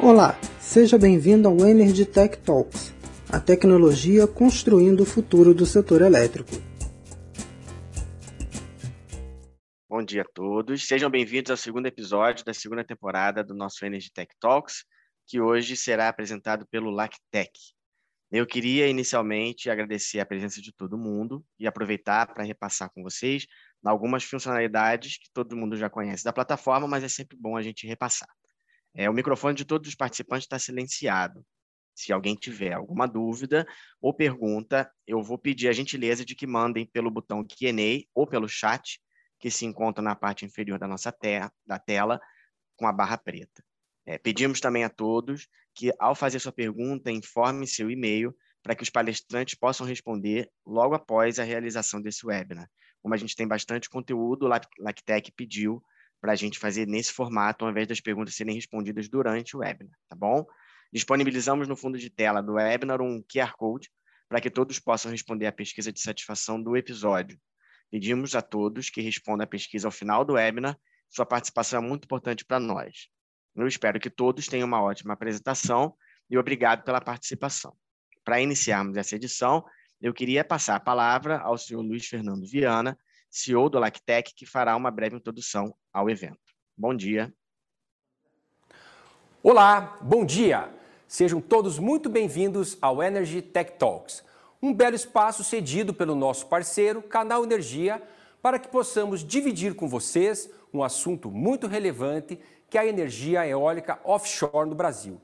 Olá, seja bem-vindo ao Energy Tech Talks, a tecnologia construindo o futuro do setor elétrico. Bom dia a todos, sejam bem-vindos ao segundo episódio da segunda temporada do nosso Energy Tech Talks, que hoje será apresentado pelo LACTEC. Eu queria inicialmente agradecer a presença de todo mundo e aproveitar para repassar com vocês algumas funcionalidades que todo mundo já conhece da plataforma, mas é sempre bom a gente repassar. É, o microfone de todos os participantes está silenciado. Se alguém tiver alguma dúvida ou pergunta, eu vou pedir a gentileza de que mandem pelo botão Q&A ou pelo chat, que se encontra na parte inferior da nossa da tela, com a barra preta. É, pedimos também a todos que, ao fazer sua pergunta, informe seu e-mail para que os palestrantes possam responder logo após a realização desse webinar. Como a gente tem bastante conteúdo, o Lactec pediu para a gente fazer nesse formato, ao invés das perguntas serem respondidas durante o webinar, tá bom? Disponibilizamos no fundo de tela do webinar um QR Code para que todos possam responder à pesquisa de satisfação do episódio. Pedimos a todos que respondam a pesquisa ao final do webinar, sua participação é muito importante para nós. Eu espero que todos tenham uma ótima apresentação e obrigado pela participação. Para iniciarmos essa edição, eu queria passar a palavra ao senhor Luiz Fernando Viana, CEO do Lactec, que fará uma breve introdução ao evento. Bom dia. Olá, bom dia! Sejam todos muito bem-vindos ao Energy Tech Talks, um belo espaço cedido pelo nosso parceiro, Canal Energia, para que possamos dividir com vocês um assunto muito relevante que é a energia eólica offshore no Brasil.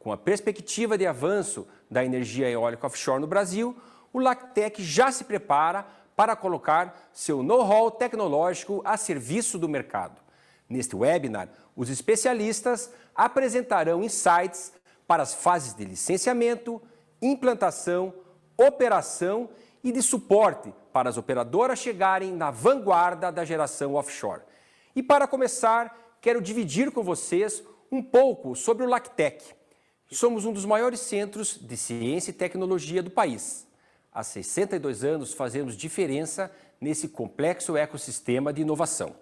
Com a perspectiva de avanço da energia eólica offshore no Brasil, o Lactec já se prepara para colocar seu know-how tecnológico a serviço do mercado. Neste webinar, os especialistas apresentarão insights para as fases de licenciamento, implantação, operação e de suporte para as operadoras chegarem na vanguarda da geração offshore. E para começar, quero dividir com vocês um pouco sobre o Lactec. Somos um dos maiores centros de ciência e tecnologia do país há 62 anos fazemos diferença nesse complexo ecossistema de inovação.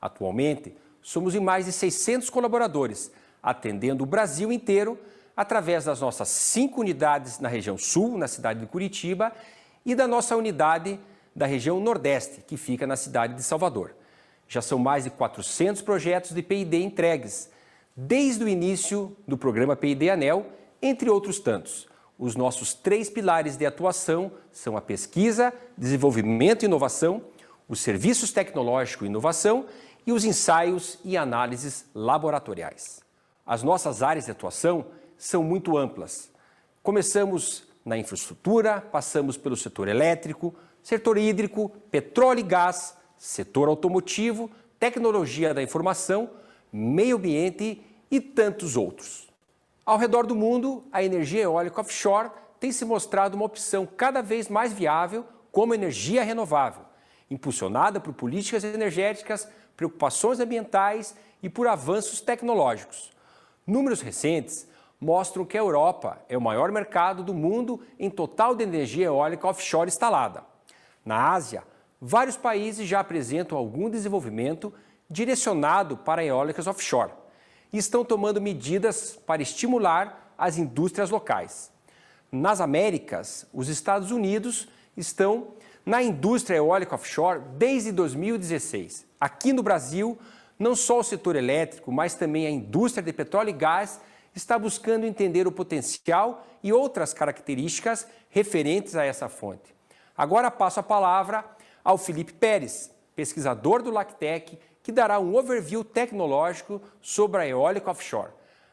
Atualmente, somos em mais de 600 colaboradores, atendendo o Brasil inteiro através das nossas cinco unidades na região sul, na cidade de Curitiba, e da nossa unidade da região nordeste, que fica na cidade de Salvador. Já são mais de 400 projetos de P&D entregues, desde o início do programa P&D Anel, entre outros tantos. Os nossos três pilares de atuação são a pesquisa, desenvolvimento e inovação, os serviços tecnológico e inovação e os ensaios e análises laboratoriais. As nossas áreas de atuação são muito amplas. Começamos na infraestrutura, passamos pelo setor elétrico, setor hídrico, petróleo e gás, setor automotivo, tecnologia da informação, meio ambiente e tantos outros. Ao redor do mundo, a energia eólica offshore tem se mostrado uma opção cada vez mais viável como energia renovável, impulsionada por políticas energéticas, preocupações ambientais e por avanços tecnológicos. Números recentes mostram que a Europa é o maior mercado do mundo em total de energia eólica offshore instalada. Na Ásia, vários países já apresentam algum desenvolvimento direcionado para eólicas offshore e estão tomando medidas para estimular as indústrias locais. Nas Américas, os Estados Unidos estão na indústria eólica offshore desde 2016. Aqui no Brasil, não só o setor elétrico, mas também a indústria de petróleo e gás está buscando entender o potencial e outras características referentes a essa fonte. Agora passo a palavra ao Felipe Pérez, pesquisador do Lactec que dará um overview tecnológico sobre a eólica offshore.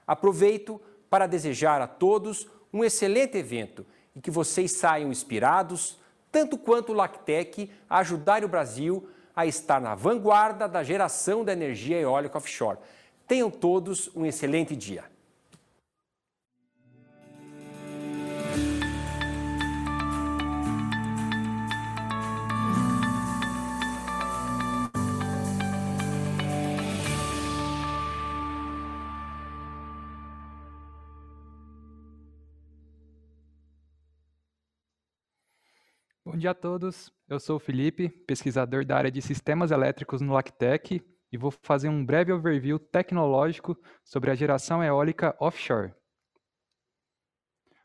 Aproveito para desejar a todos um excelente evento e que vocês saiam inspirados, tanto quanto o Lactec, a ajudar o Brasil a estar na vanguarda da geração da energia eólica offshore. Tenham todos um excelente dia. Dia a todos. Eu sou o Felipe, pesquisador da área de sistemas elétricos no Lactec, e vou fazer um breve overview tecnológico sobre a geração eólica offshore.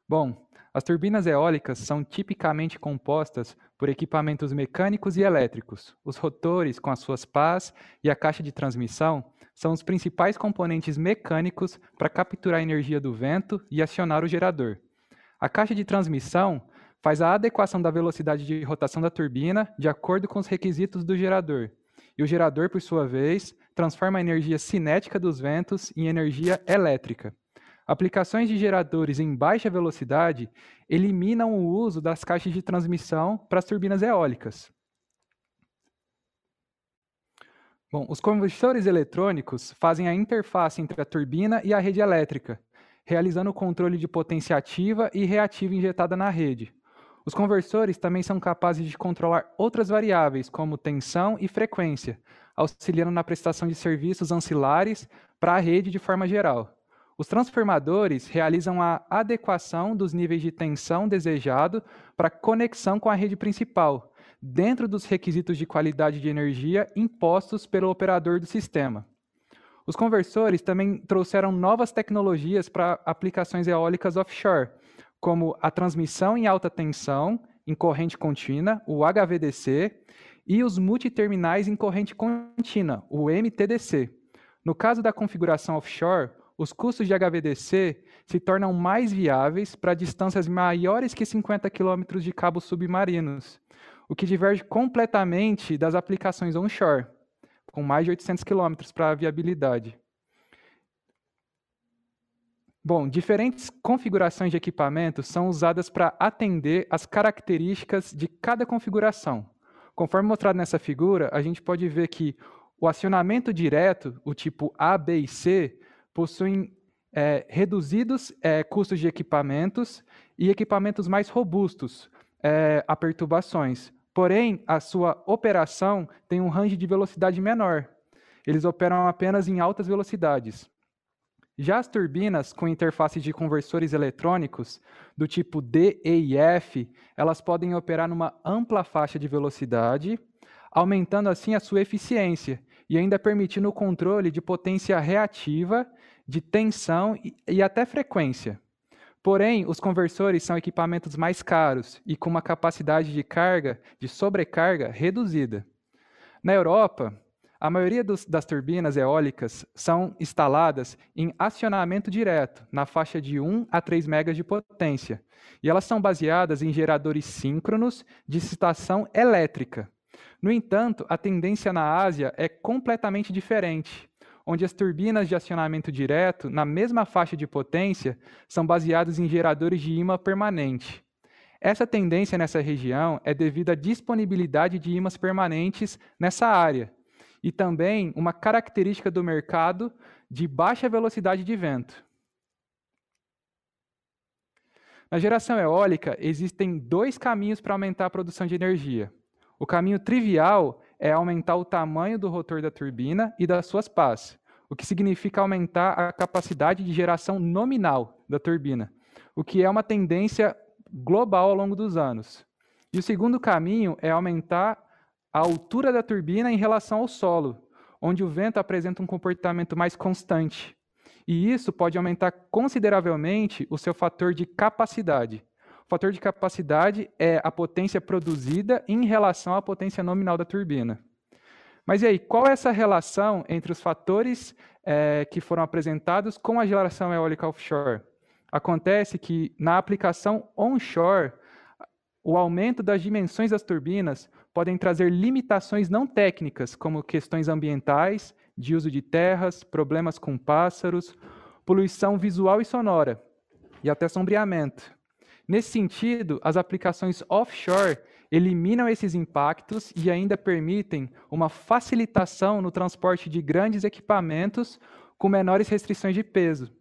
Bom, as turbinas eólicas são tipicamente compostas por equipamentos mecânicos e elétricos. Os rotores, com as suas pás, e a caixa de transmissão são os principais componentes mecânicos para capturar a energia do vento e acionar o gerador. A caixa de transmissão faz a adequação da velocidade de rotação da turbina de acordo com os requisitos do gerador. E o gerador, por sua vez, transforma a energia cinética dos ventos em energia elétrica. Aplicações de geradores em baixa velocidade eliminam o uso das caixas de transmissão para as turbinas eólicas. Bom, os conversores eletrônicos fazem a interface entre a turbina e a rede elétrica, realizando o controle de potência ativa e reativa injetada na rede. Os conversores também são capazes de controlar outras variáveis, como tensão e frequência, auxiliando na prestação de serviços ancilares para a rede de forma geral. Os transformadores realizam a adequação dos níveis de tensão desejado para conexão com a rede principal, dentro dos requisitos de qualidade de energia impostos pelo operador do sistema. Os conversores também trouxeram novas tecnologias para aplicações eólicas offshore, como a transmissão em alta tensão em corrente contínua, o HVDC, e os multiterminais em corrente contínua, o MTDC. No caso da configuração offshore, os custos de HVDC se tornam mais viáveis para distâncias maiores que 50 km de cabos submarinos, o que diverge completamente das aplicações onshore, com mais de 800 km para viabilidade. Bom, diferentes configurações de equipamentos são usadas para atender as características de cada configuração. Conforme mostrado nessa figura, a gente pode ver que o acionamento direto, o tipo A, B e C, possuem é, reduzidos é, custos de equipamentos e equipamentos mais robustos é, a perturbações. Porém, a sua operação tem um range de velocidade menor. Eles operam apenas em altas velocidades. Já as turbinas com interface de conversores eletrônicos do tipo D, E e F, elas podem operar numa ampla faixa de velocidade, aumentando assim a sua eficiência e ainda permitindo o controle de potência reativa de tensão e até frequência. Porém, os conversores são equipamentos mais caros e com uma capacidade de carga, de sobrecarga, reduzida. Na Europa, a maioria dos, das turbinas eólicas são instaladas em acionamento direto, na faixa de 1 a 3 megas de potência, e elas são baseadas em geradores síncronos de excitação elétrica. No entanto, a tendência na Ásia é completamente diferente onde as turbinas de acionamento direto, na mesma faixa de potência, são baseadas em geradores de imã permanente. Essa tendência nessa região é devido à disponibilidade de imãs permanentes nessa área e também uma característica do mercado de baixa velocidade de vento. Na geração eólica, existem dois caminhos para aumentar a produção de energia. O caminho trivial é aumentar o tamanho do rotor da turbina e das suas pás, o que significa aumentar a capacidade de geração nominal da turbina, o que é uma tendência global ao longo dos anos. E o segundo caminho é aumentar a altura da turbina em relação ao solo, onde o vento apresenta um comportamento mais constante. E isso pode aumentar consideravelmente o seu fator de capacidade. O fator de capacidade é a potência produzida em relação à potência nominal da turbina. Mas e aí, qual é essa relação entre os fatores é, que foram apresentados com a geração eólica offshore? Acontece que na aplicação onshore, o aumento das dimensões das turbinas podem trazer limitações não técnicas, como questões ambientais, de uso de terras, problemas com pássaros, poluição visual e sonora, e até sombreamento. Nesse sentido, as aplicações offshore eliminam esses impactos e ainda permitem uma facilitação no transporte de grandes equipamentos com menores restrições de peso,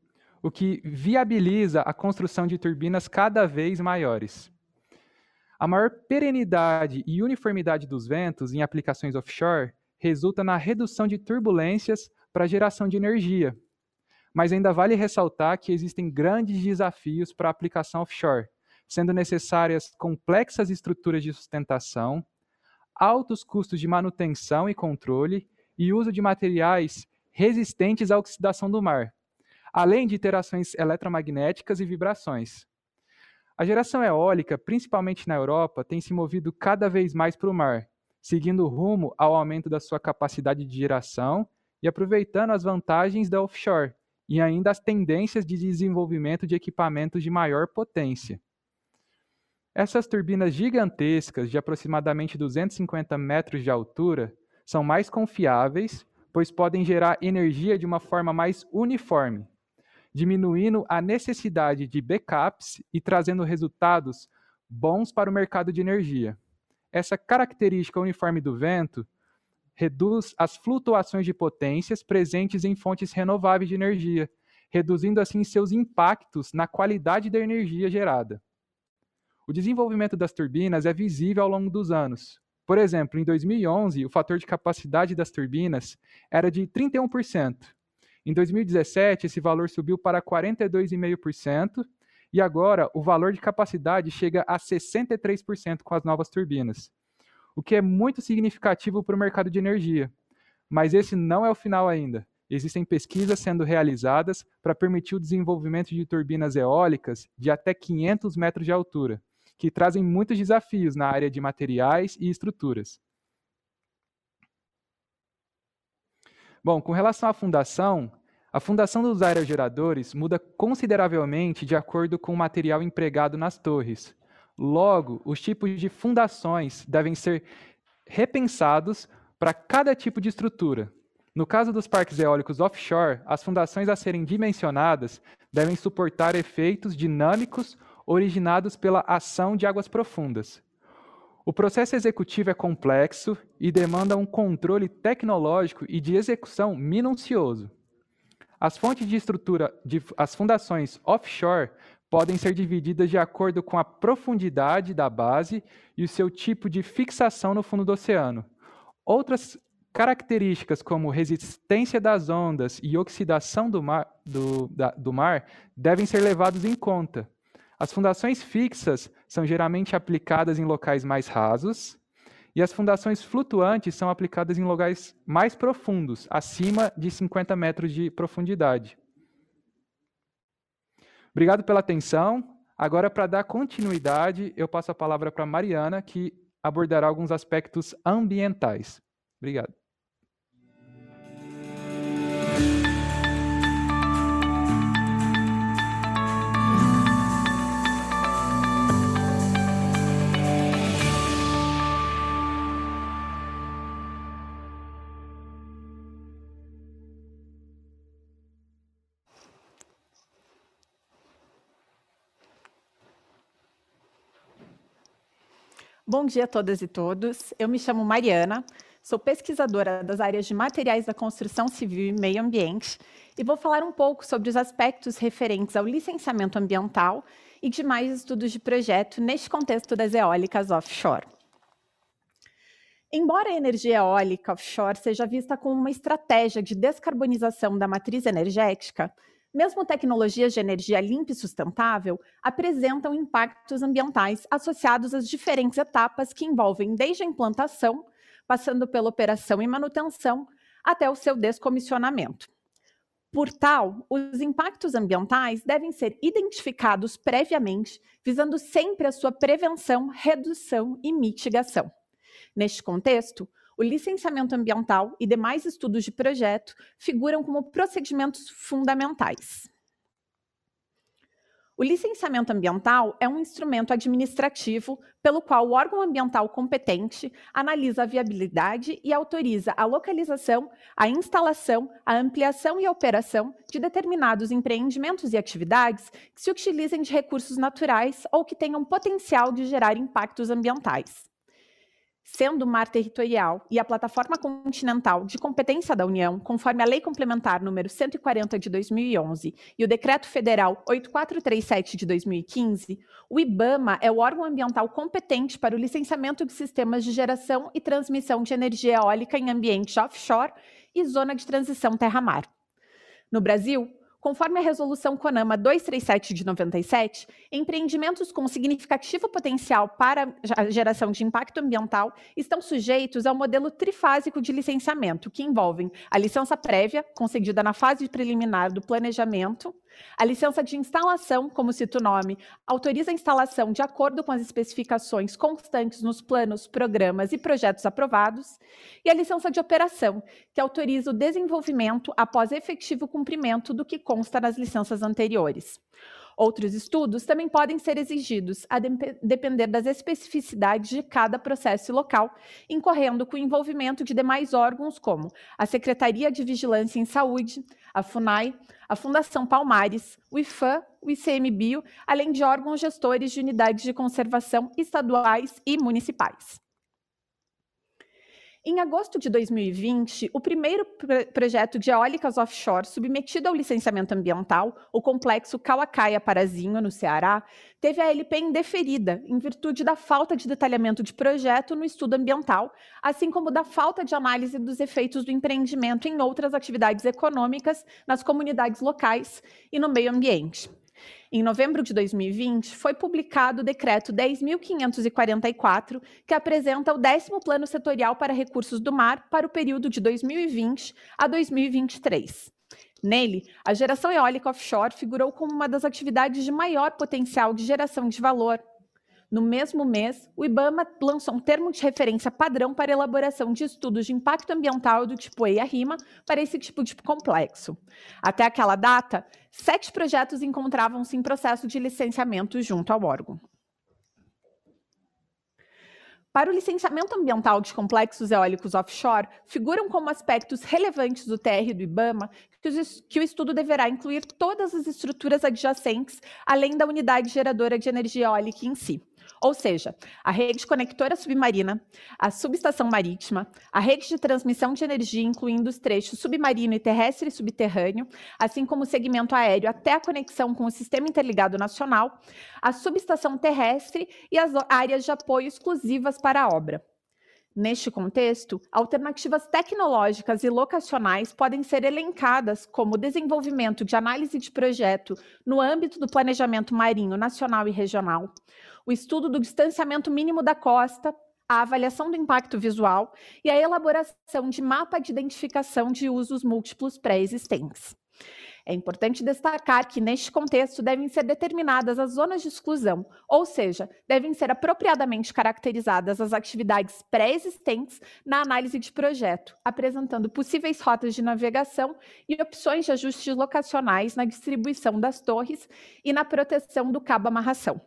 o que viabiliza a construção de turbinas cada vez maiores. A maior perenidade e uniformidade dos ventos em aplicações offshore resulta na redução de turbulências para a geração de energia. Mas ainda vale ressaltar que existem grandes desafios para a aplicação offshore, sendo necessárias complexas estruturas de sustentação, altos custos de manutenção e controle e uso de materiais resistentes à oxidação do mar, além de interações eletromagnéticas e vibrações. A geração eólica, principalmente na Europa, tem se movido cada vez mais para o mar, seguindo rumo ao aumento da sua capacidade de geração e aproveitando as vantagens da offshore e ainda as tendências de desenvolvimento de equipamentos de maior potência. Essas turbinas gigantescas, de aproximadamente 250 metros de altura, são mais confiáveis, pois podem gerar energia de uma forma mais uniforme, diminuindo a necessidade de backups e trazendo resultados bons para o mercado de energia. Essa característica uniforme do vento reduz as flutuações de potências presentes em fontes renováveis de energia, reduzindo assim seus impactos na qualidade da energia gerada. O desenvolvimento das turbinas é visível ao longo dos anos. Por exemplo, em 2011, o fator de capacidade das turbinas era de 31%. Em 2017, esse valor subiu para 42,5%, e agora o valor de capacidade chega a 63% com as novas turbinas, o que é muito significativo para o mercado de energia. Mas esse não é o final ainda. Existem pesquisas sendo realizadas para permitir o desenvolvimento de turbinas eólicas de até 500 metros de altura, que trazem muitos desafios na área de materiais e estruturas. Bom, com relação à fundação, a fundação dos aerogeradores muda consideravelmente de acordo com o material empregado nas torres. Logo, os tipos de fundações devem ser repensados para cada tipo de estrutura. No caso dos parques eólicos offshore, as fundações a serem dimensionadas devem suportar efeitos dinâmicos originados pela ação de águas profundas. O processo executivo é complexo e demanda um controle tecnológico e de execução minucioso. As fontes de estrutura, de, as fundações offshore podem ser divididas de acordo com a profundidade da base e o seu tipo de fixação no fundo do oceano. Outras características como resistência das ondas e oxidação do mar, do, da, do mar devem ser levados em conta. As fundações fixas são geralmente aplicadas em locais mais rasos, e as fundações flutuantes são aplicadas em lugares mais profundos, acima de 50 metros de profundidade. Obrigado pela atenção. Agora, para dar continuidade, eu passo a palavra para Mariana, que abordará alguns aspectos ambientais. Obrigado. Bom dia a todas e todos. Eu me chamo Mariana, sou pesquisadora das áreas de materiais da construção civil e meio ambiente e vou falar um pouco sobre os aspectos referentes ao licenciamento ambiental e demais estudos de projeto neste contexto das eólicas offshore. Embora a energia eólica offshore seja vista como uma estratégia de descarbonização da matriz energética, mesmo tecnologias de energia limpa e sustentável apresentam impactos ambientais associados às diferentes etapas que envolvem desde a implantação, passando pela operação e manutenção, até o seu descomissionamento. Por tal, os impactos ambientais devem ser identificados previamente, visando sempre a sua prevenção, redução e mitigação. Neste contexto, o licenciamento ambiental e demais estudos de projeto figuram como procedimentos fundamentais. O licenciamento ambiental é um instrumento administrativo pelo qual o órgão ambiental competente analisa a viabilidade e autoriza a localização, a instalação, a ampliação e a operação de determinados empreendimentos e atividades que se utilizem de recursos naturais ou que tenham potencial de gerar impactos ambientais sendo mar territorial e a plataforma continental de competência da União, conforme a Lei Complementar número 140 de 2011 e o Decreto Federal 8437 de 2015, o IBAMA é o órgão ambiental competente para o licenciamento de sistemas de geração e transmissão de energia eólica em ambiente offshore e zona de transição terra-mar. No Brasil, Conforme a resolução CONAMA 237 de 97, empreendimentos com significativo potencial para a geração de impacto ambiental estão sujeitos ao modelo trifásico de licenciamento, que envolvem a licença prévia, concedida na fase preliminar do planejamento, a licença de instalação, como cita o nome, autoriza a instalação de acordo com as especificações constantes nos planos, programas e projetos aprovados, e a licença de operação, que autoriza o desenvolvimento após efetivo cumprimento do que consta nas licenças anteriores. Outros estudos também podem ser exigidos, a de depender das especificidades de cada processo local, incorrendo com o envolvimento de demais órgãos como a Secretaria de Vigilância em Saúde, a FUNAI, a Fundação Palmares, o IFAM, o ICMBio, além de órgãos gestores de unidades de conservação estaduais e municipais. Em agosto de 2020, o primeiro projeto de eólicas offshore submetido ao licenciamento ambiental, o complexo Cauacaia Parazinho, no Ceará, teve a LP indeferida, em virtude da falta de detalhamento de projeto no estudo ambiental, assim como da falta de análise dos efeitos do empreendimento em outras atividades econômicas nas comunidades locais e no meio ambiente. Em novembro de 2020, foi publicado o Decreto 10.544, que apresenta o décimo Plano Setorial para Recursos do Mar para o período de 2020 a 2023. Nele, a geração eólica offshore figurou como uma das atividades de maior potencial de geração de valor, no mesmo mês, o IBAMA lançou um termo de referência padrão para elaboração de estudos de impacto ambiental do tipo EIA-RIMA para esse tipo de complexo. Até aquela data, sete projetos encontravam-se em processo de licenciamento junto ao órgão. Para o licenciamento ambiental de complexos eólicos offshore, figuram como aspectos relevantes do TR do IBAMA que o estudo deverá incluir todas as estruturas adjacentes, além da unidade geradora de energia eólica em si. Ou seja, a rede conectora submarina, a subestação marítima, a rede de transmissão de energia, incluindo os trechos submarino e terrestre e subterrâneo, assim como o segmento aéreo até a conexão com o Sistema Interligado Nacional, a subestação terrestre e as áreas de apoio exclusivas para a obra. Neste contexto, alternativas tecnológicas e locacionais podem ser elencadas como desenvolvimento de análise de projeto no âmbito do planejamento marinho nacional e regional, o estudo do distanciamento mínimo da costa, a avaliação do impacto visual e a elaboração de mapa de identificação de usos múltiplos pré-existentes. É importante destacar que, neste contexto, devem ser determinadas as zonas de exclusão, ou seja, devem ser apropriadamente caracterizadas as atividades pré-existentes na análise de projeto, apresentando possíveis rotas de navegação e opções de ajustes locacionais na distribuição das torres e na proteção do cabo amarração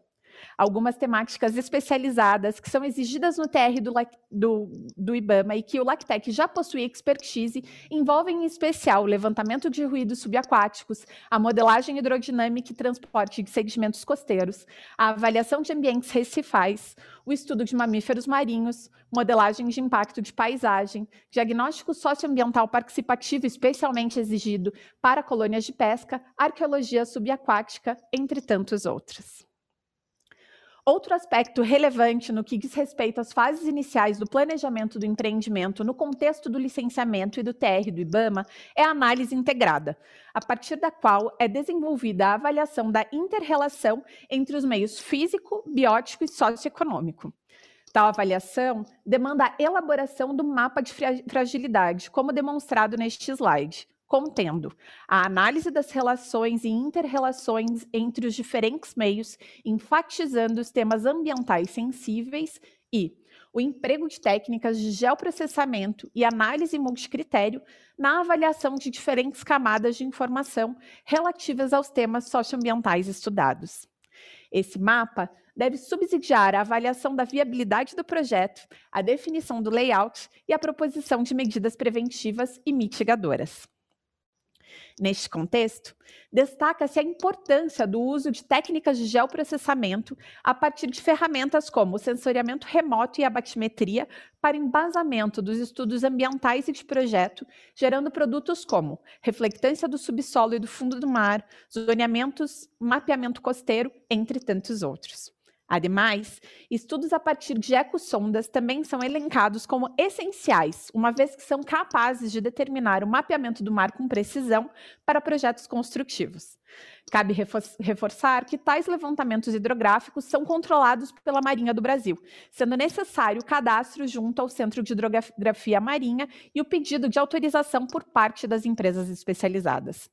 algumas temáticas especializadas que são exigidas no TR do, do, do IBAMA e que o LACTEC já possui expertise, envolvem em especial o levantamento de ruídos subaquáticos, a modelagem hidrodinâmica e transporte de sedimentos costeiros, a avaliação de ambientes recifais, o estudo de mamíferos marinhos, modelagem de impacto de paisagem, diagnóstico socioambiental participativo especialmente exigido para colônias de pesca, arqueologia subaquática, entre tantos outros. Outro aspecto relevante no que diz respeito às fases iniciais do planejamento do empreendimento no contexto do licenciamento e do TR do IBAMA é a análise integrada, a partir da qual é desenvolvida a avaliação da interrelação entre os meios físico, biótico e socioeconômico. Tal avaliação demanda a elaboração do mapa de fragilidade, como demonstrado neste slide, contendo a análise das relações e interrelações entre os diferentes meios, enfatizando os temas ambientais sensíveis e o emprego de técnicas de geoprocessamento e análise multicritério na avaliação de diferentes camadas de informação relativas aos temas socioambientais estudados. Esse mapa deve subsidiar a avaliação da viabilidade do projeto, a definição do layout e a proposição de medidas preventivas e mitigadoras. Neste contexto, destaca-se a importância do uso de técnicas de geoprocessamento a partir de ferramentas como o sensoriamento remoto e a batimetria para embasamento dos estudos ambientais e de projeto, gerando produtos como reflectância do subsolo e do fundo do mar, zoneamentos, mapeamento costeiro, entre tantos outros. Ademais, estudos a partir de ecossondas também são elencados como essenciais, uma vez que são capazes de determinar o mapeamento do mar com precisão para projetos construtivos. Cabe reforçar que tais levantamentos hidrográficos são controlados pela Marinha do Brasil, sendo necessário o cadastro junto ao Centro de Hidrografia Marinha e o pedido de autorização por parte das empresas especializadas.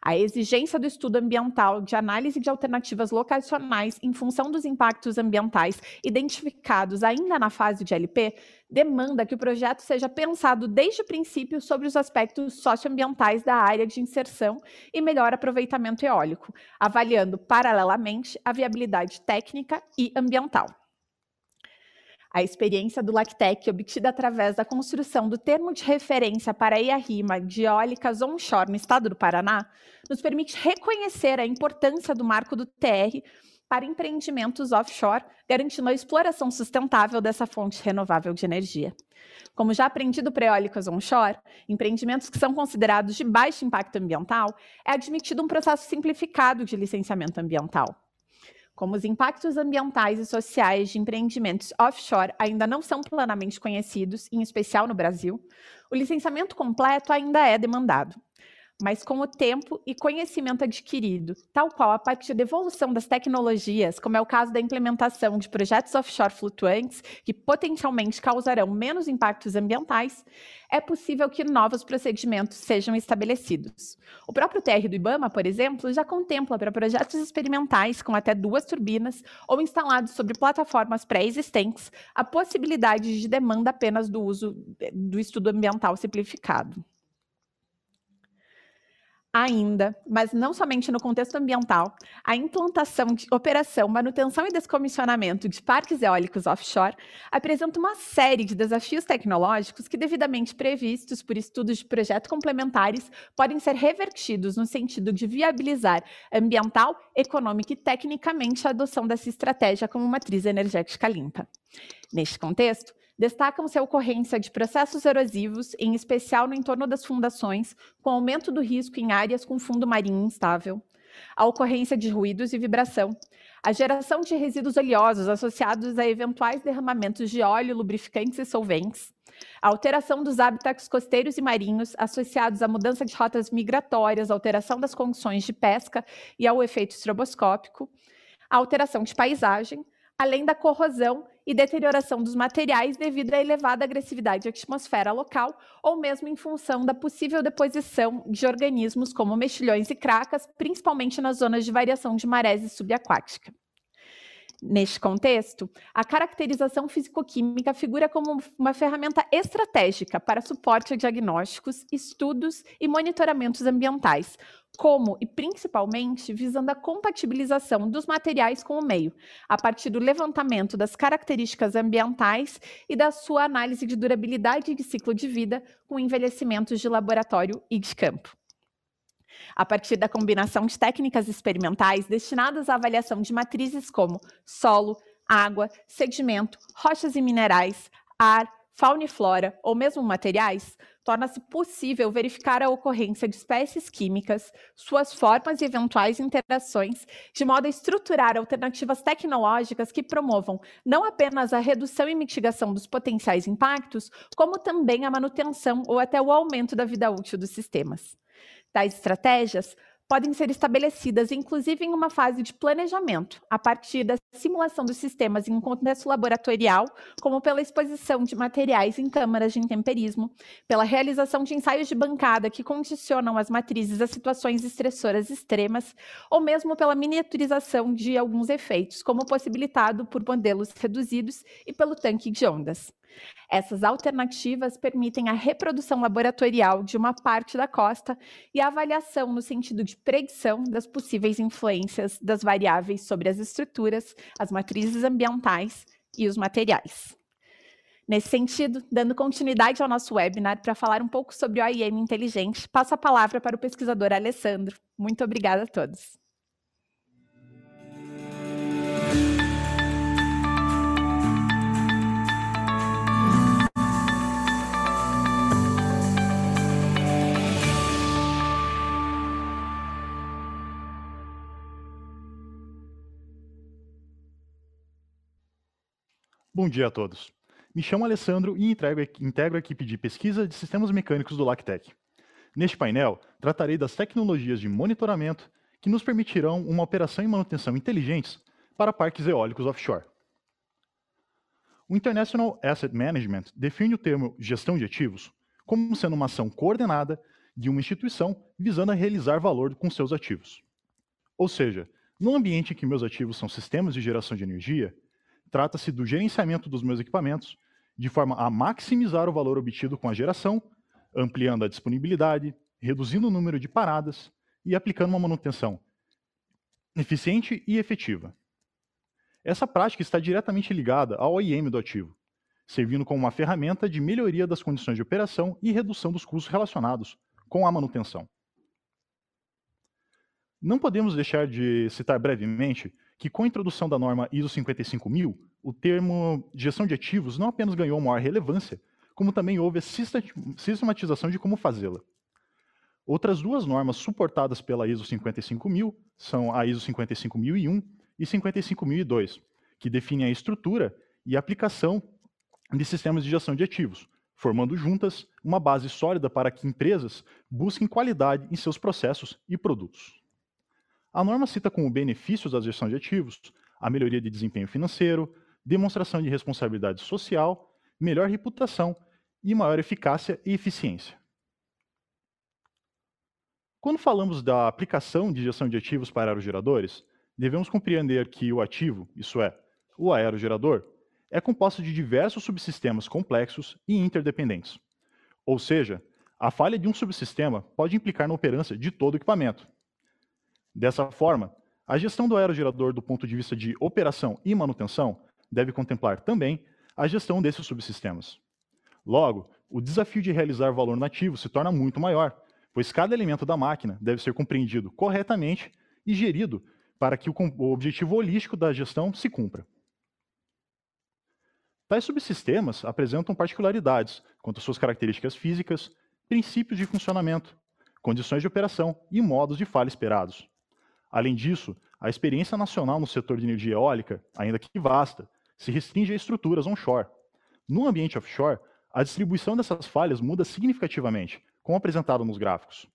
A exigência do estudo ambiental de análise de alternativas locacionais em função dos impactos ambientais identificados ainda na fase de LP demanda que o projeto seja pensado desde o princípio sobre os aspectos socioambientais da área de inserção e melhor aproveitamento eólico, avaliando paralelamente a viabilidade técnica e ambiental. A experiência do Lactec, obtida através da construção do termo de referência para a EIA-RIMA de eólicas onshore no estado do Paraná, nos permite reconhecer a importância do marco do TR para empreendimentos offshore, garantindo a exploração sustentável dessa fonte renovável de energia. Como já aprendido para eólicas onshore, empreendimentos que são considerados de baixo impacto ambiental, é admitido um processo simplificado de licenciamento ambiental. Como os impactos ambientais e sociais de empreendimentos offshore ainda não são plenamente conhecidos, em especial no Brasil, o licenciamento completo ainda é demandado mas com o tempo e conhecimento adquirido, tal qual a partir da evolução das tecnologias, como é o caso da implementação de projetos offshore flutuantes, que potencialmente causarão menos impactos ambientais, é possível que novos procedimentos sejam estabelecidos. O próprio TR do IBAMA, por exemplo, já contempla para projetos experimentais com até duas turbinas ou instalados sobre plataformas pré-existentes a possibilidade de demanda apenas do uso do estudo ambiental simplificado ainda, mas não somente no contexto ambiental, a implantação de operação, manutenção e descomissionamento de parques eólicos offshore apresenta uma série de desafios tecnológicos que, devidamente previstos por estudos de projeto complementares, podem ser revertidos no sentido de viabilizar ambiental, econômica e tecnicamente a adoção dessa estratégia como matriz energética limpa. Neste contexto, Destacam-se a ocorrência de processos erosivos, em especial no entorno das fundações, com aumento do risco em áreas com fundo marinho instável, a ocorrência de ruídos e vibração, a geração de resíduos oleosos associados a eventuais derramamentos de óleo, lubrificantes e solventes, a alteração dos hábitats costeiros e marinhos associados à mudança de rotas migratórias, alteração das condições de pesca e ao efeito estroboscópico, a alteração de paisagem, além da corrosão e deterioração dos materiais devido à elevada agressividade da atmosfera local ou mesmo em função da possível deposição de organismos como mexilhões e cracas, principalmente nas zonas de variação de marés subaquática. Neste contexto, a caracterização fisicoquímica figura como uma ferramenta estratégica para suporte a diagnósticos, estudos e monitoramentos ambientais, como e principalmente visando a compatibilização dos materiais com o meio, a partir do levantamento das características ambientais e da sua análise de durabilidade e de ciclo de vida com envelhecimentos de laboratório e de campo a partir da combinação de técnicas experimentais destinadas à avaliação de matrizes como solo, água, sedimento, rochas e minerais, ar, fauna e flora ou mesmo materiais, torna-se possível verificar a ocorrência de espécies químicas, suas formas e eventuais interações, de modo a estruturar alternativas tecnológicas que promovam não apenas a redução e mitigação dos potenciais impactos, como também a manutenção ou até o aumento da vida útil dos sistemas. Tais estratégias podem ser estabelecidas, inclusive em uma fase de planejamento, a partir da simulação dos sistemas em um contexto laboratorial, como pela exposição de materiais em câmaras de intemperismo, pela realização de ensaios de bancada que condicionam as matrizes a situações estressoras extremas, ou mesmo pela miniaturização de alguns efeitos, como possibilitado por modelos reduzidos e pelo tanque de ondas. Essas alternativas permitem a reprodução laboratorial de uma parte da costa e a avaliação no sentido de predição das possíveis influências das variáveis sobre as estruturas, as matrizes ambientais e os materiais. Nesse sentido, dando continuidade ao nosso webinar para falar um pouco sobre o AIM inteligente, passo a palavra para o pesquisador Alessandro. Muito obrigada a todos. Bom dia a todos. Me chamo Alessandro e integro, a equipe de pesquisa de sistemas mecânicos do LACTEC. Neste painel, tratarei das tecnologias de monitoramento que nos permitirão uma operação e manutenção inteligentes para parques eólicos offshore. O International Asset Management define o termo gestão de ativos como sendo uma ação coordenada de uma instituição visando a realizar valor com seus ativos. Ou seja, no ambiente em que meus ativos são sistemas de geração de energia, trata-se do gerenciamento dos meus equipamentos de forma a maximizar o valor obtido com a geração, ampliando a disponibilidade, reduzindo o número de paradas e aplicando uma manutenção eficiente e efetiva. Essa prática está diretamente ligada ao OIM do ativo, servindo como uma ferramenta de melhoria das condições de operação e redução dos custos relacionados com a manutenção. Não podemos deixar de citar brevemente que com a introdução da norma ISO 55000, o termo gestão de ativos não apenas ganhou maior relevância, como também houve a sistematização de como fazê-la. Outras duas normas suportadas pela ISO 55000 são a ISO 55001 e 55002, que definem a estrutura e aplicação de sistemas de gestão de ativos, formando juntas uma base sólida para que empresas busquem qualidade em seus processos e produtos. A norma cita como benefícios da gestão de ativos a melhoria de desempenho financeiro, demonstração de responsabilidade social, melhor reputação e maior eficácia e eficiência. Quando falamos da aplicação de gestão de ativos para aerogeradores, devemos compreender que o ativo, isso é, o aerogerador, é composto de diversos subsistemas complexos e interdependentes. Ou seja, a falha de um subsistema pode implicar na operância de todo o equipamento. Dessa forma, a gestão do aerogerador do ponto de vista de operação e manutenção deve contemplar também a gestão desses subsistemas. Logo, o desafio de realizar valor nativo se torna muito maior, pois cada elemento da máquina deve ser compreendido corretamente e gerido para que o objetivo holístico da gestão se cumpra. Tais subsistemas apresentam particularidades quanto às suas características físicas, princípios de funcionamento, condições de operação e modos de falha esperados. Além disso, a experiência nacional no setor de energia eólica, ainda que vasta, se restringe a estruturas onshore. No ambiente offshore, a distribuição dessas falhas muda significativamente, como apresentado nos gráficos.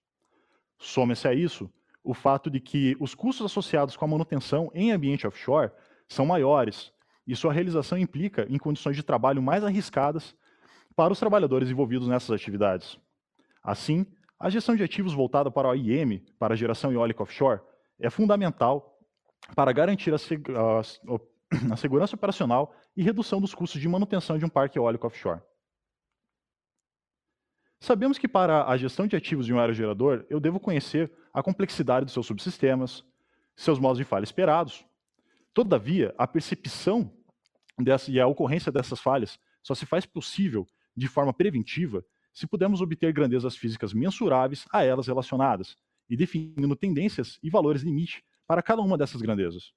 Soma-se a isso o fato de que os custos associados com a manutenção em ambiente offshore são maiores, e sua realização implica em condições de trabalho mais arriscadas para os trabalhadores envolvidos nessas atividades. Assim, a gestão de ativos voltada para o IEM, para a geração eólica offshore, é fundamental para garantir a, seg a, a segurança operacional e redução dos custos de manutenção de um parque eólico offshore. Sabemos que para a gestão de ativos de um aerogerador, eu devo conhecer a complexidade dos seus subsistemas, seus modos de falha esperados. Todavia, a percepção dessa, e a ocorrência dessas falhas só se faz possível de forma preventiva se pudermos obter grandezas físicas mensuráveis a elas relacionadas, e definindo tendências e valores limite para cada uma dessas grandezas.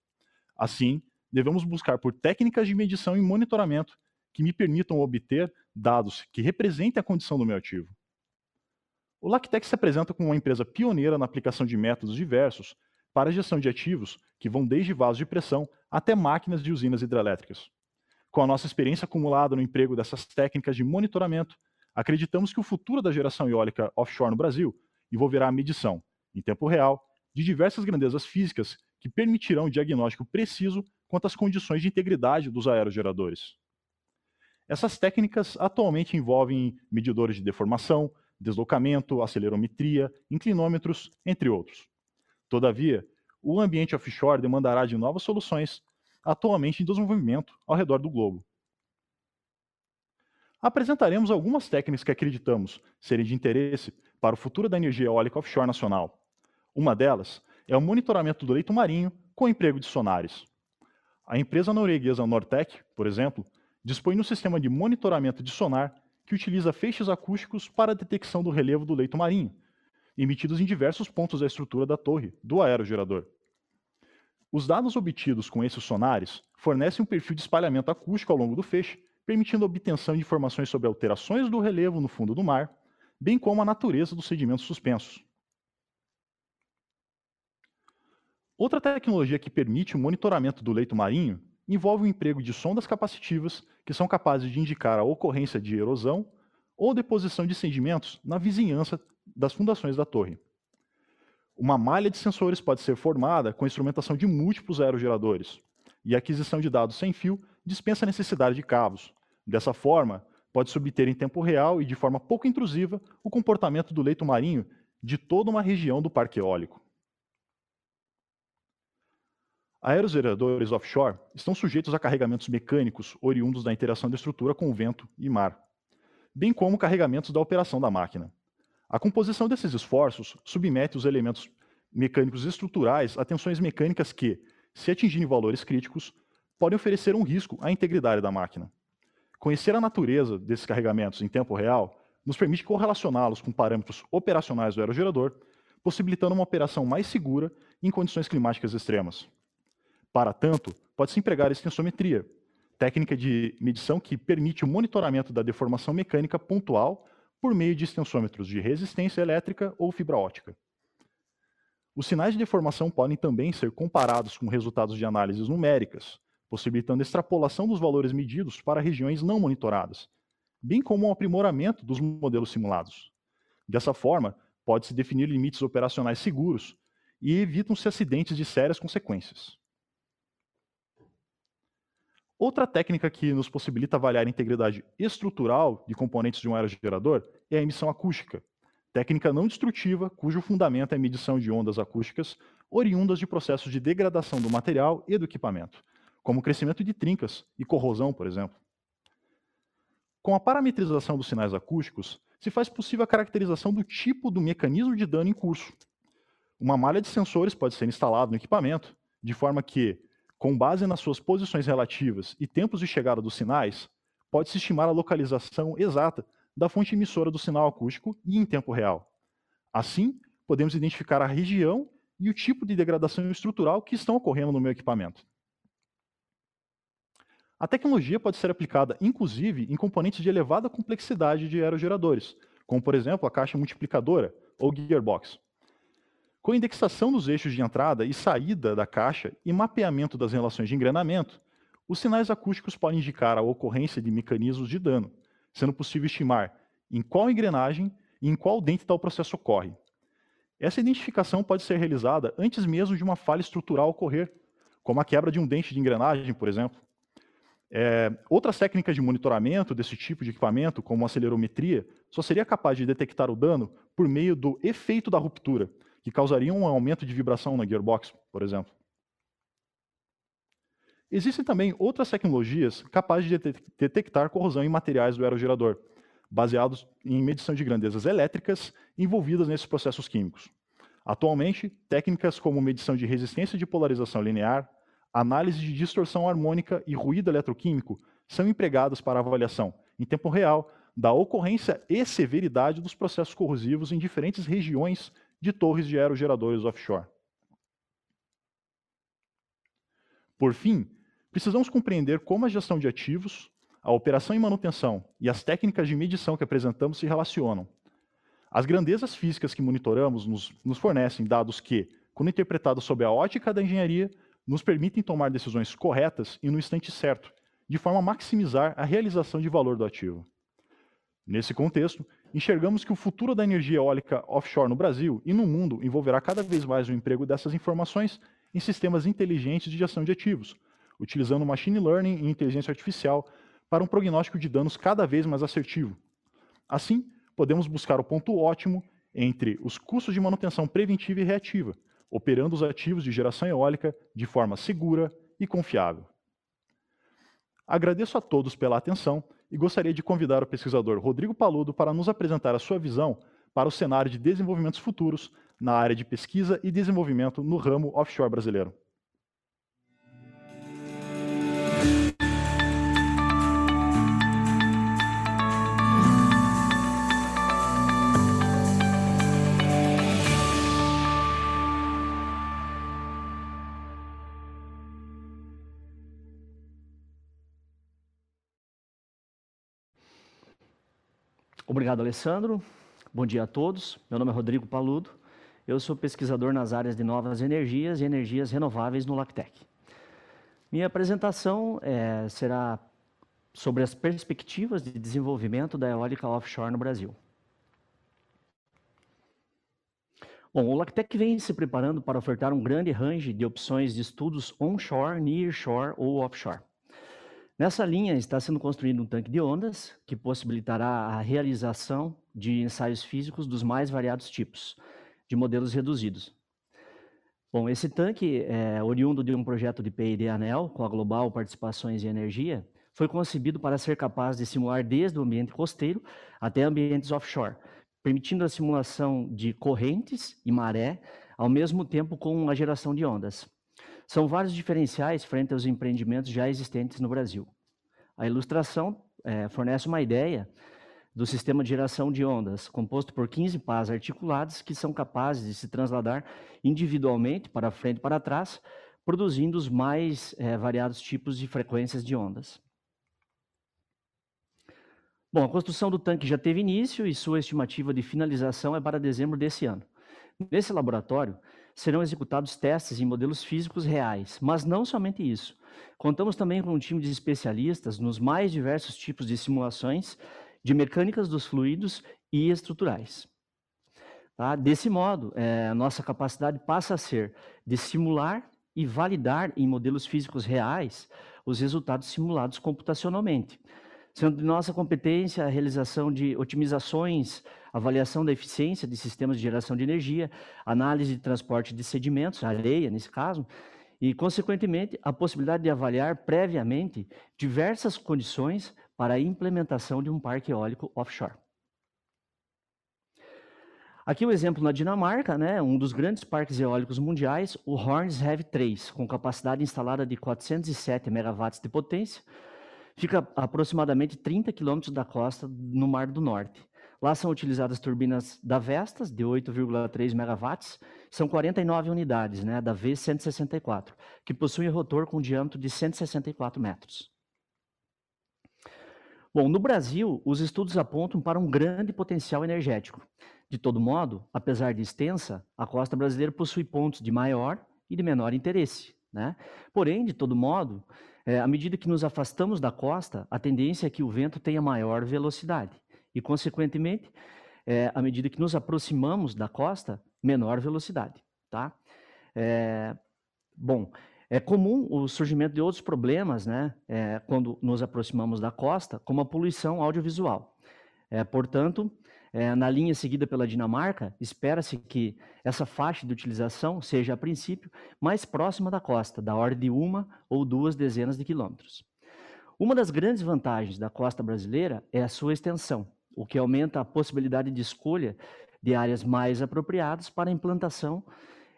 Assim, devemos buscar por técnicas de medição e monitoramento que me permitam obter dados que representem a condição do meu ativo. O Lactec se apresenta como uma empresa pioneira na aplicação de métodos diversos para a gestão de ativos que vão desde vasos de pressão até máquinas de usinas hidrelétricas. Com a nossa experiência acumulada no emprego dessas técnicas de monitoramento, acreditamos que o futuro da geração eólica offshore no Brasil envolverá a medição, em tempo real, de diversas grandezas físicas que permitirão um diagnóstico preciso quanto às condições de integridade dos aerogeradores. Essas técnicas atualmente envolvem medidores de deformação, deslocamento, acelerometria, inclinômetros, entre outros. Todavia, o ambiente offshore demandará de novas soluções, atualmente em desenvolvimento ao redor do globo. Apresentaremos algumas técnicas que acreditamos serem de interesse para o futuro da energia eólica offshore nacional. Uma delas é o monitoramento do leito marinho com emprego de sonares. A empresa norueguesa Nortec, por exemplo, dispõe de um sistema de monitoramento de sonar que utiliza feixes acústicos para a detecção do relevo do leito marinho, emitidos em diversos pontos da estrutura da torre do aerogerador. Os dados obtidos com esses sonares fornecem um perfil de espalhamento acústico ao longo do feixe, permitindo a obtenção de informações sobre alterações do relevo no fundo do mar, bem como a natureza dos sedimentos suspensos. Outra tecnologia que permite o monitoramento do leito marinho envolve o emprego de sondas capacitivas que são capazes de indicar a ocorrência de erosão ou deposição de sedimentos na vizinhança das fundações da torre. Uma malha de sensores pode ser formada com a instrumentação de múltiplos aerogeradores, e a aquisição de dados sem fio dispensa a necessidade de cabos. Dessa forma, pode-se obter em tempo real e de forma pouco intrusiva o comportamento do leito marinho de toda uma região do parque eólico. Aerogeradores offshore estão sujeitos a carregamentos mecânicos oriundos da interação da estrutura com o vento e mar, bem como carregamentos da operação da máquina. A composição desses esforços submete os elementos mecânicos estruturais a tensões mecânicas que, se atingirem valores críticos, podem oferecer um risco à integridade da máquina. Conhecer a natureza desses carregamentos em tempo real nos permite correlacioná-los com parâmetros operacionais do aerogerador, possibilitando uma operação mais segura em condições climáticas extremas. Para tanto, pode-se empregar extensometria, técnica de medição que permite o monitoramento da deformação mecânica pontual por meio de extensômetros de resistência elétrica ou fibra ótica. Os sinais de deformação podem também ser comparados com resultados de análises numéricas, possibilitando extrapolação dos valores medidos para regiões não monitoradas, bem como um aprimoramento dos modelos simulados. Dessa forma, pode-se definir limites operacionais seguros e evitam-se acidentes de sérias consequências. Outra técnica que nos possibilita avaliar a integridade estrutural de componentes de um aerogerador é a emissão acústica, técnica não destrutiva cujo fundamento é a medição de ondas acústicas oriundas de processos de degradação do material e do equipamento, como crescimento de trincas e corrosão, por exemplo. Com a parametrização dos sinais acústicos, se faz possível a caracterização do tipo do mecanismo de dano em curso. Uma malha de sensores pode ser instalada no equipamento, de forma que, com base nas suas posições relativas e tempos de chegada dos sinais, pode-se estimar a localização exata da fonte emissora do sinal acústico e em tempo real. Assim, podemos identificar a região e o tipo de degradação estrutural que estão ocorrendo no meu equipamento. A tecnologia pode ser aplicada, inclusive, em componentes de elevada complexidade de aerogeradores, como, por exemplo, a caixa multiplicadora ou gearbox. Com indexação dos eixos de entrada e saída da caixa e mapeamento das relações de engrenamento, os sinais acústicos podem indicar a ocorrência de mecanismos de dano, sendo possível estimar em qual engrenagem e em qual dente tal processo ocorre. Essa identificação pode ser realizada antes mesmo de uma falha estrutural ocorrer, como a quebra de um dente de engrenagem, por exemplo. É, outras técnicas de monitoramento desse tipo de equipamento, como a acelerometria, só seria capaz de detectar o dano por meio do efeito da ruptura, que causariam um aumento de vibração na gearbox, por exemplo. Existem também outras tecnologias capazes de detectar corrosão em materiais do aerogerador, baseados em medição de grandezas elétricas envolvidas nesses processos químicos. Atualmente, técnicas como medição de resistência de polarização linear, análise de distorção harmônica e ruído eletroquímico são empregadas para avaliação, em tempo real, da ocorrência e severidade dos processos corrosivos em diferentes regiões de torres de aerogeradores offshore. Por fim, precisamos compreender como a gestão de ativos, a operação e manutenção e as técnicas de medição que apresentamos se relacionam. As grandezas físicas que monitoramos nos, nos fornecem dados que, quando interpretados sob a ótica da engenharia, nos permitem tomar decisões corretas e no instante certo, de forma a maximizar a realização de valor do ativo. Nesse contexto, enxergamos que o futuro da energia eólica offshore no Brasil e no mundo envolverá cada vez mais o emprego dessas informações em sistemas inteligentes de gestão de ativos, utilizando machine learning e inteligência artificial para um prognóstico de danos cada vez mais assertivo. Assim, podemos buscar o ponto ótimo entre os custos de manutenção preventiva e reativa, operando os ativos de geração eólica de forma segura e confiável. Agradeço a todos pela atenção e gostaria de convidar o pesquisador Rodrigo Paludo para nos apresentar a sua visão para o cenário de desenvolvimentos futuros na área de pesquisa e desenvolvimento no ramo offshore brasileiro. Obrigado, Alessandro. Bom dia a todos. Meu nome é Rodrigo Paludo. Eu sou pesquisador nas áreas de novas energias e energias renováveis no LACTEC. Minha apresentação é, será sobre as perspectivas de desenvolvimento da eólica offshore no Brasil. Bom, o Lactec vem se preparando para ofertar um grande range de opções de estudos onshore, nearshore ou offshore. Nessa linha está sendo construído um tanque de ondas que possibilitará a realização de ensaios físicos dos mais variados tipos, de modelos reduzidos. Bom, esse tanque, é, oriundo de um projeto de P&D ANEL, com a Global Participações em Energia, foi concebido para ser capaz de simular desde o ambiente costeiro até ambientes offshore, permitindo a simulação de correntes e maré, ao mesmo tempo com a geração de ondas. São vários diferenciais frente aos empreendimentos já existentes no Brasil. A ilustração é, fornece uma ideia do sistema de geração de ondas, composto por 15 pás articuladas que são capazes de se trasladar individualmente para frente e para trás, produzindo os mais é, variados tipos de frequências de ondas. Bom, a construção do tanque já teve início e sua estimativa de finalização é para dezembro desse ano. Nesse laboratório, serão executados testes em modelos físicos reais, mas não somente isso. Contamos também com um time de especialistas nos mais diversos tipos de simulações de mecânicas dos fluidos e estruturais. Tá? Desse modo, é, a nossa capacidade passa a ser de simular e validar em modelos físicos reais os resultados simulados computacionalmente, sendo de nossa competência a realização de otimizações, avaliação da eficiência de sistemas de geração de energia, análise de transporte de sedimentos, areia nesse caso, e, consequentemente, a possibilidade de avaliar previamente diversas condições para a implementação de um parque eólico offshore. Aqui o um exemplo na Dinamarca, né, um dos grandes parques eólicos mundiais, o Horns Heavy 3, com capacidade instalada de 407 megawatts de potência, Fica aproximadamente 30 quilômetros da costa no Mar do Norte. Lá são utilizadas turbinas da Vestas, de 8,3 megawatts, são 49 unidades, né, da V164, que possuem rotor com diâmetro de 164 metros. Bom, no Brasil, os estudos apontam para um grande potencial energético. De todo modo, apesar de extensa, a costa brasileira possui pontos de maior e de menor interesse. Né? Porém, de todo modo, é, à medida que nos afastamos da costa, a tendência é que o vento tenha maior velocidade. E, consequentemente, é, à medida que nos aproximamos da costa, menor velocidade. Tá? É, bom, é comum o surgimento de outros problemas né, é, quando nos aproximamos da costa, como a poluição audiovisual. É, portanto, é, na linha seguida pela Dinamarca, espera-se que essa faixa de utilização seja, a princípio, mais próxima da costa, da ordem de uma ou duas dezenas de quilômetros. Uma das grandes vantagens da costa brasileira é a sua extensão, o que aumenta a possibilidade de escolha de áreas mais apropriadas para a implantação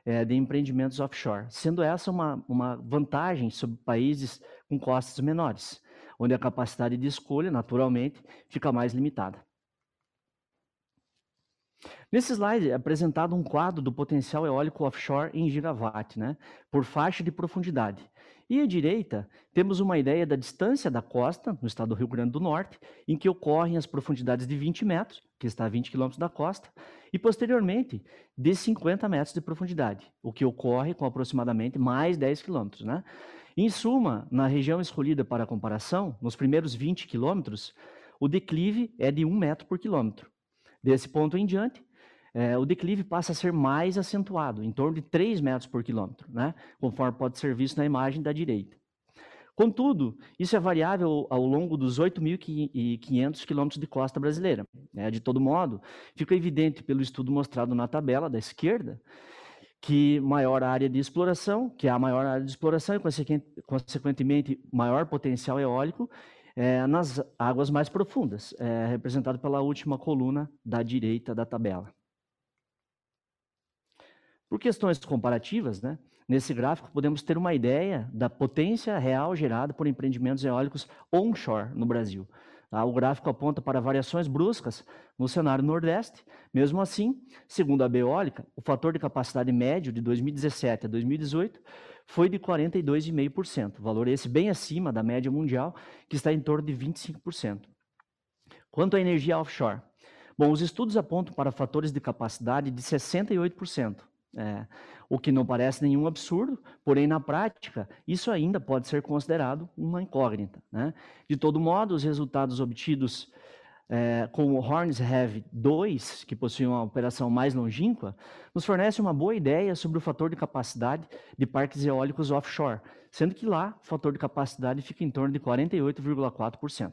é, de empreendimentos offshore, sendo essa uma, uma vantagem sobre países com costas menores, onde a capacidade de escolha, naturalmente, fica mais limitada. Nesse slide é apresentado um quadro do potencial eólico offshore em gigawatt, né, por faixa de profundidade. E à direita, temos uma ideia da distância da costa, no estado do Rio Grande do Norte, em que ocorrem as profundidades de 20 metros, que está a 20 quilômetros da costa, e posteriormente de 50 metros de profundidade, o que ocorre com aproximadamente mais 10 quilômetros. Né? Em suma, na região escolhida para comparação, nos primeiros 20 quilômetros, o declive é de 1 metro por quilômetro. Desse ponto em diante, é, o declive passa a ser mais acentuado, em torno de 3 metros por quilômetro, né? conforme pode ser visto na imagem da direita. Contudo, isso é variável ao longo dos 8.500 quilômetros de costa brasileira. É, de todo modo, fica evidente pelo estudo mostrado na tabela da esquerda que maior área de exploração, que há maior área de exploração e, consequentemente, maior potencial eólico, é, nas águas mais profundas, é, representado pela última coluna da direita da tabela. Por questões comparativas, né, nesse gráfico podemos ter uma ideia da potência real gerada por empreendimentos eólicos onshore no Brasil. Tá? O gráfico aponta para variações bruscas no cenário nordeste. Mesmo assim, segundo a Beólica, o fator de capacidade médio de 2017 a 2018 foi de 42,5%, valor esse bem acima da média mundial, que está em torno de 25%. Quanto à energia offshore, bom, os estudos apontam para fatores de capacidade de 68%, É, o que não parece nenhum absurdo, porém, na prática, isso ainda pode ser considerado uma incógnita. Né? De todo modo, os resultados obtidos é, com o Horns Heavy 2, que possui uma operação mais longínqua, nos fornece uma boa ideia sobre o fator de capacidade de parques eólicos offshore, sendo que lá o fator de capacidade fica em torno de 48,4%.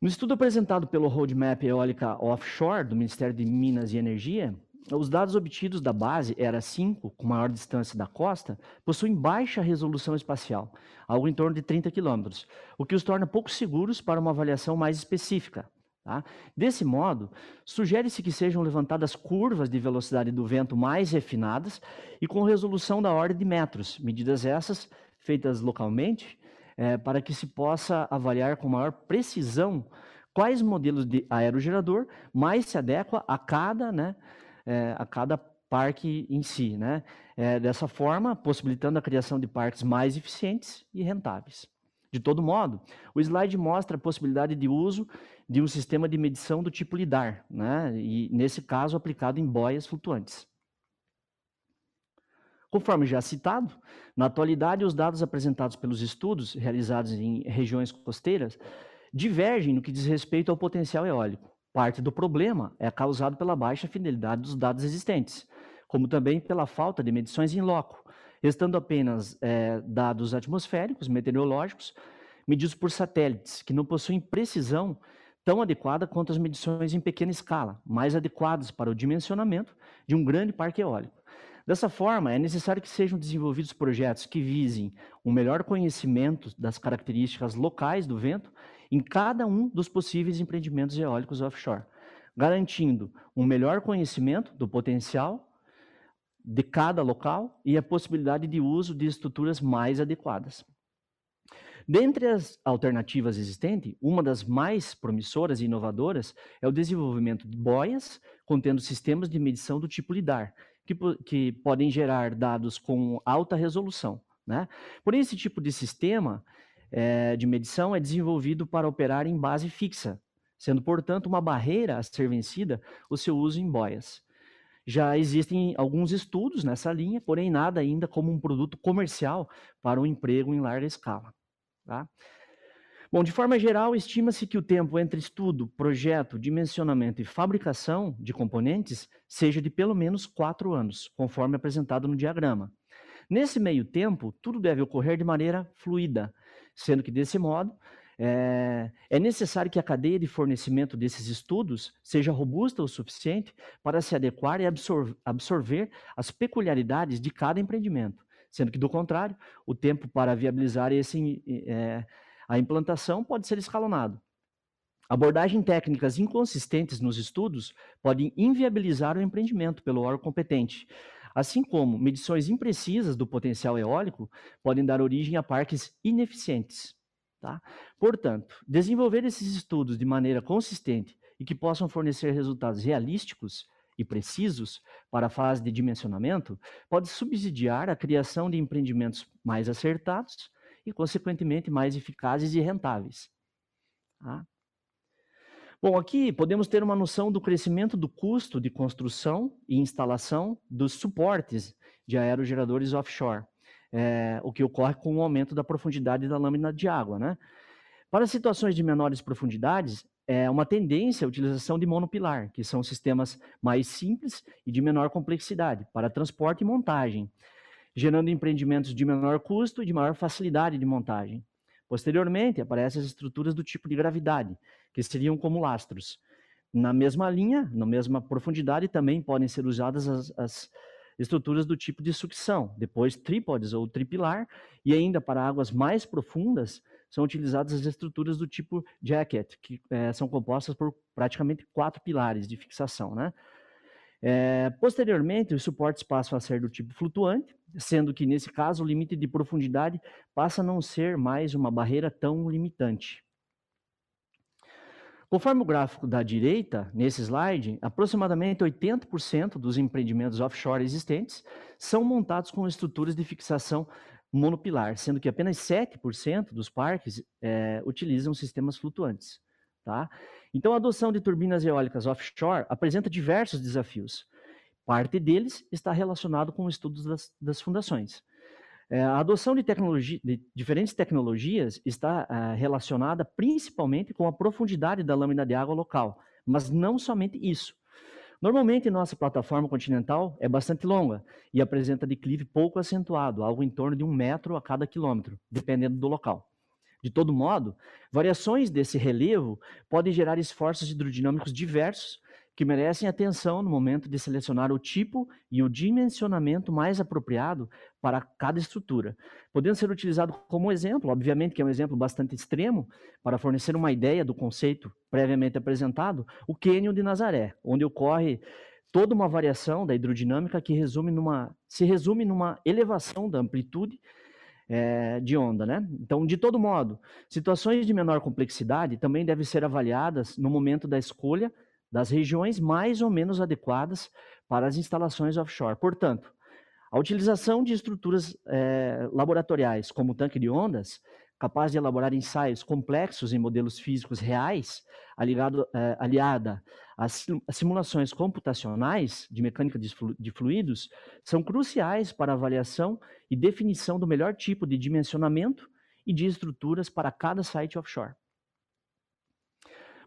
No estudo apresentado pelo Roadmap Eólica Offshore do Ministério de Minas e Energia, os dados obtidos da base, ERA 5, com maior distância da costa, possuem baixa resolução espacial, algo em torno de 30 km, o que os torna pouco seguros para uma avaliação mais específica. Tá? Desse modo, sugere-se que sejam levantadas curvas de velocidade do vento mais refinadas e com resolução da ordem de metros, medidas essas feitas localmente, é, para que se possa avaliar com maior precisão quais modelos de aerogerador mais se adequa a cada né, é, a cada parque em si, né? É, dessa forma, possibilitando a criação de parques mais eficientes e rentáveis. De todo modo, o slide mostra a possibilidade de uso de um sistema de medição do tipo LIDAR, né? e nesse caso aplicado em boias flutuantes. Conforme já citado, na atualidade os dados apresentados pelos estudos realizados em regiões costeiras divergem no que diz respeito ao potencial eólico. Parte do problema é causado pela baixa fidelidade dos dados existentes, como também pela falta de medições em loco, restando apenas é, dados atmosféricos, meteorológicos, medidos por satélites, que não possuem precisão tão adequada quanto as medições em pequena escala, mais adequadas para o dimensionamento de um grande parque eólico. Dessa forma, é necessário que sejam desenvolvidos projetos que visem um melhor conhecimento das características locais do vento em cada um dos possíveis empreendimentos eólicos offshore, garantindo um melhor conhecimento do potencial de cada local e a possibilidade de uso de estruturas mais adequadas. Dentre as alternativas existentes, uma das mais promissoras e inovadoras é o desenvolvimento de boias contendo sistemas de medição do tipo LIDAR, que, que podem gerar dados com alta resolução. Né? Porém, esse tipo de sistema é, de medição é desenvolvido para operar em base fixa, sendo, portanto, uma barreira a ser vencida o seu uso em boias. Já existem alguns estudos nessa linha, porém nada ainda como um produto comercial para o um emprego em larga escala. Tá? Bom, de forma geral, estima-se que o tempo entre estudo, projeto, dimensionamento e fabricação de componentes seja de pelo menos quatro anos, conforme apresentado no diagrama. Nesse meio tempo, tudo deve ocorrer de maneira fluida, sendo que, desse modo, é, é, necessário que a cadeia de fornecimento desses estudos seja robusta o suficiente para se adequar e absor absorver as peculiaridades de cada empreendimento, sendo que, do contrário, o tempo para viabilizar esse, é, a implantação pode ser escalonado. Abordagens técnicas inconsistentes nos estudos podem inviabilizar o empreendimento pelo órgão competente, Assim como medições imprecisas do potencial eólico podem dar origem a parques ineficientes. Tá? Portanto, desenvolver esses estudos de maneira consistente e que possam fornecer resultados realísticos e precisos para a fase de dimensionamento pode subsidiar a criação de empreendimentos mais acertados e, consequentemente, mais eficazes e rentáveis. Tá? Bom, aqui podemos ter uma noção do crescimento do custo de construção e instalação dos suportes de aerogeradores offshore, é, o que ocorre com o aumento da profundidade da lâmina de água. Né? Para situações de menores profundidades, é uma tendência a utilização de monopilar, que são sistemas mais simples e de menor complexidade para transporte e montagem, gerando empreendimentos de menor custo e de maior facilidade de montagem. Posteriormente, aparecem as estruturas do tipo de gravidade, que seriam como lastros. Na mesma linha, na mesma profundidade, também podem ser usadas as, as estruturas do tipo de sucção, depois trípodes ou tripilar, e ainda para águas mais profundas, são utilizadas as estruturas do tipo jacket, que é, são compostas por praticamente quatro pilares de fixação. Né? É, posteriormente, os suportes passam a ser do tipo flutuante, sendo que, nesse caso, o limite de profundidade passa a não ser mais uma barreira tão limitante. Conforme o gráfico da direita, nesse slide, aproximadamente 80% dos empreendimentos offshore existentes são montados com estruturas de fixação monopilar, sendo que apenas 7% dos parques é, utilizam sistemas flutuantes. Tá? Então, a adoção de turbinas eólicas offshore apresenta diversos desafios, Parte deles está relacionado com estudos das, das fundações. É, a adoção de, tecnologia, de diferentes tecnologias está é, relacionada principalmente com a profundidade da lâmina de água local, mas não somente isso. Normalmente, nossa plataforma continental é bastante longa e apresenta declive pouco acentuado, algo em torno de um metro a cada quilômetro, dependendo do local. De todo modo, variações desse relevo podem gerar esforços hidrodinâmicos diversos que merecem atenção no momento de selecionar o tipo e o dimensionamento mais apropriado para cada estrutura, podendo ser utilizado como exemplo, obviamente que é um exemplo bastante extremo, para fornecer uma ideia do conceito previamente apresentado, o Cânion de Nazaré, onde ocorre toda uma variação da hidrodinâmica que resume numa, se resume numa elevação da amplitude é, de onda, né? Então, de todo modo, situações de menor complexidade também devem ser avaliadas no momento da escolha das regiões mais ou menos adequadas para as instalações offshore. Portanto, a utilização de estruturas é, laboratoriais como tanque de ondas, capaz de elaborar ensaios complexos em modelos físicos reais, aliado, é, aliada às simulações computacionais de mecânica de fluidos, são cruciais para a avaliação e definição do melhor tipo de dimensionamento e de estruturas para cada site offshore.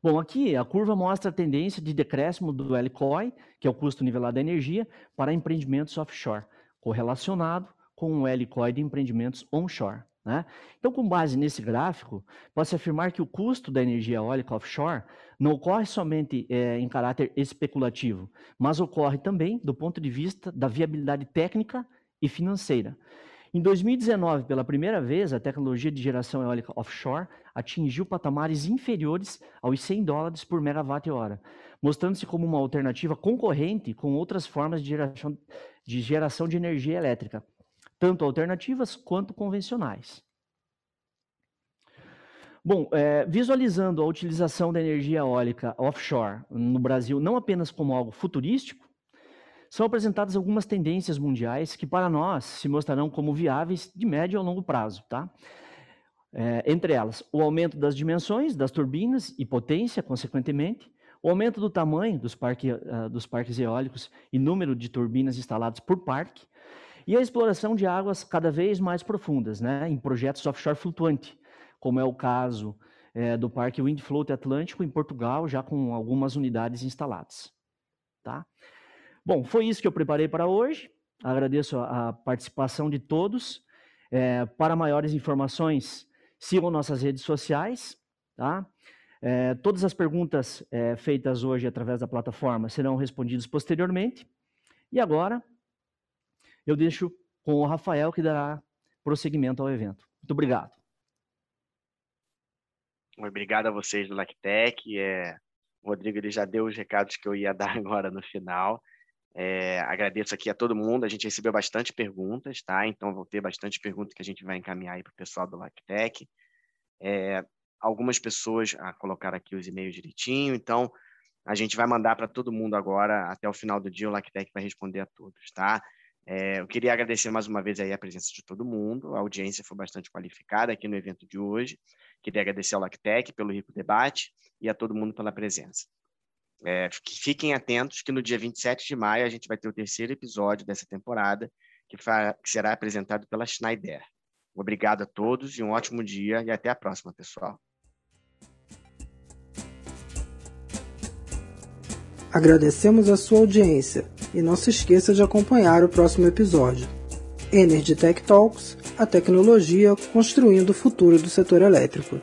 Bom, aqui a curva mostra a tendência de decréscimo do LCOI, que é o custo nivelado da energia, para empreendimentos offshore, correlacionado com o LCOI de empreendimentos onshore. Né? Então, com base nesse gráfico, pode-se afirmar que o custo da energia eólica offshore não ocorre somente é, em caráter especulativo, mas ocorre também do ponto de vista da viabilidade técnica e financeira. Em 2019, pela primeira vez, a tecnologia de geração eólica offshore atingiu patamares inferiores aos 100 dólares por megawatt-hora, mostrando-se como uma alternativa concorrente com outras formas de geração, de geração de energia elétrica, tanto alternativas quanto convencionais. Bom, é, visualizando a utilização da energia eólica offshore no Brasil não apenas como algo futurístico, são apresentadas algumas tendências mundiais que, para nós, se mostrarão como viáveis de médio a longo prazo. Tá? É, entre elas, o aumento das dimensões das turbinas e potência, consequentemente, o aumento do tamanho dos, parque, uh, dos parques eólicos e número de turbinas instaladas por parque, e a exploração de águas cada vez mais profundas, né, em projetos offshore flutuante, como é o caso é, do Parque Windfloat Atlântico, em Portugal, já com algumas unidades instaladas. Tá? Bom, foi isso que eu preparei para hoje. Agradeço a, participação de todos. É, para maiores informações, sigam nossas redes sociais. Tá? É, todas as perguntas é, feitas hoje através da plataforma serão respondidas posteriormente. E agora, eu deixo com o Rafael, que dará prosseguimento ao evento. Muito obrigado. Obrigado a vocês do LACTEC. É, o Rodrigo ele já deu os recados que eu ia dar agora no final. É, agradeço aqui a todo mundo. A gente recebeu bastante perguntas, tá? Então, vou ter bastante perguntas que a gente vai encaminhar aí para o pessoal do LACTEC. É, algumas pessoas a colocar aqui os e-mails direitinho. Então, a gente vai mandar para todo mundo agora, até o final do dia, o LACTEC vai responder a todos, tá? É, eu queria agradecer mais uma vez aí a presença de todo mundo. A audiência foi bastante qualificada aqui no evento de hoje. Queria agradecer ao LACTEC pelo rico debate e a todo mundo pela presença. É, fiquem atentos que no dia 27 de maio a gente vai ter o terceiro episódio dessa temporada, que, que será apresentado pela Schneider. Obrigado a todos e um ótimo dia e até a próxima, pessoal. Agradecemos a sua audiência e não se esqueça de acompanhar o próximo episódio. Energy Tech Talks, a tecnologia construindo o futuro do setor elétrico.